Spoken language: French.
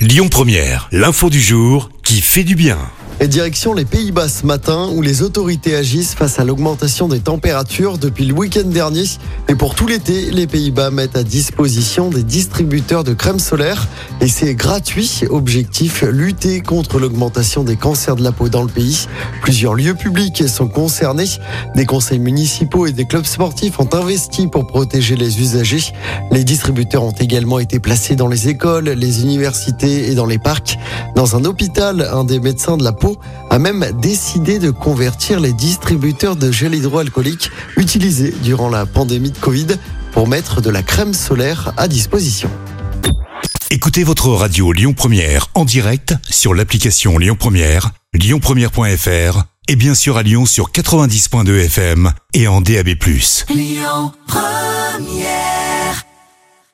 Lyon Première, l'info du jour qui fait du bien. Et direction les Pays-Bas ce matin où les autorités agissent face à l'augmentation des températures depuis le week-end dernier. Et pour tout l'été, les Pays-Bas mettent à disposition des distributeurs de crème solaire et c'est gratuit. Objectif, lutter contre l'augmentation des cancers de la peau dans le pays. Plusieurs lieux publics sont concernés. Des conseils municipaux et des clubs sportifs ont investi pour protéger les usagers. Les distributeurs ont également été placés dans les écoles, les universités et dans les parcs. Dans un hôpital, un des médecins de la peau a même décidé de convertir les distributeurs de gel hydroalcoolique utilisés durant la pandémie de Covid pour mettre de la crème solaire à disposition. Écoutez votre radio Lyon Première en direct sur l'application Lyon Première, lyonpremière.fr et bien sûr à Lyon sur 90.2 FM et en DAB+. Lyon Première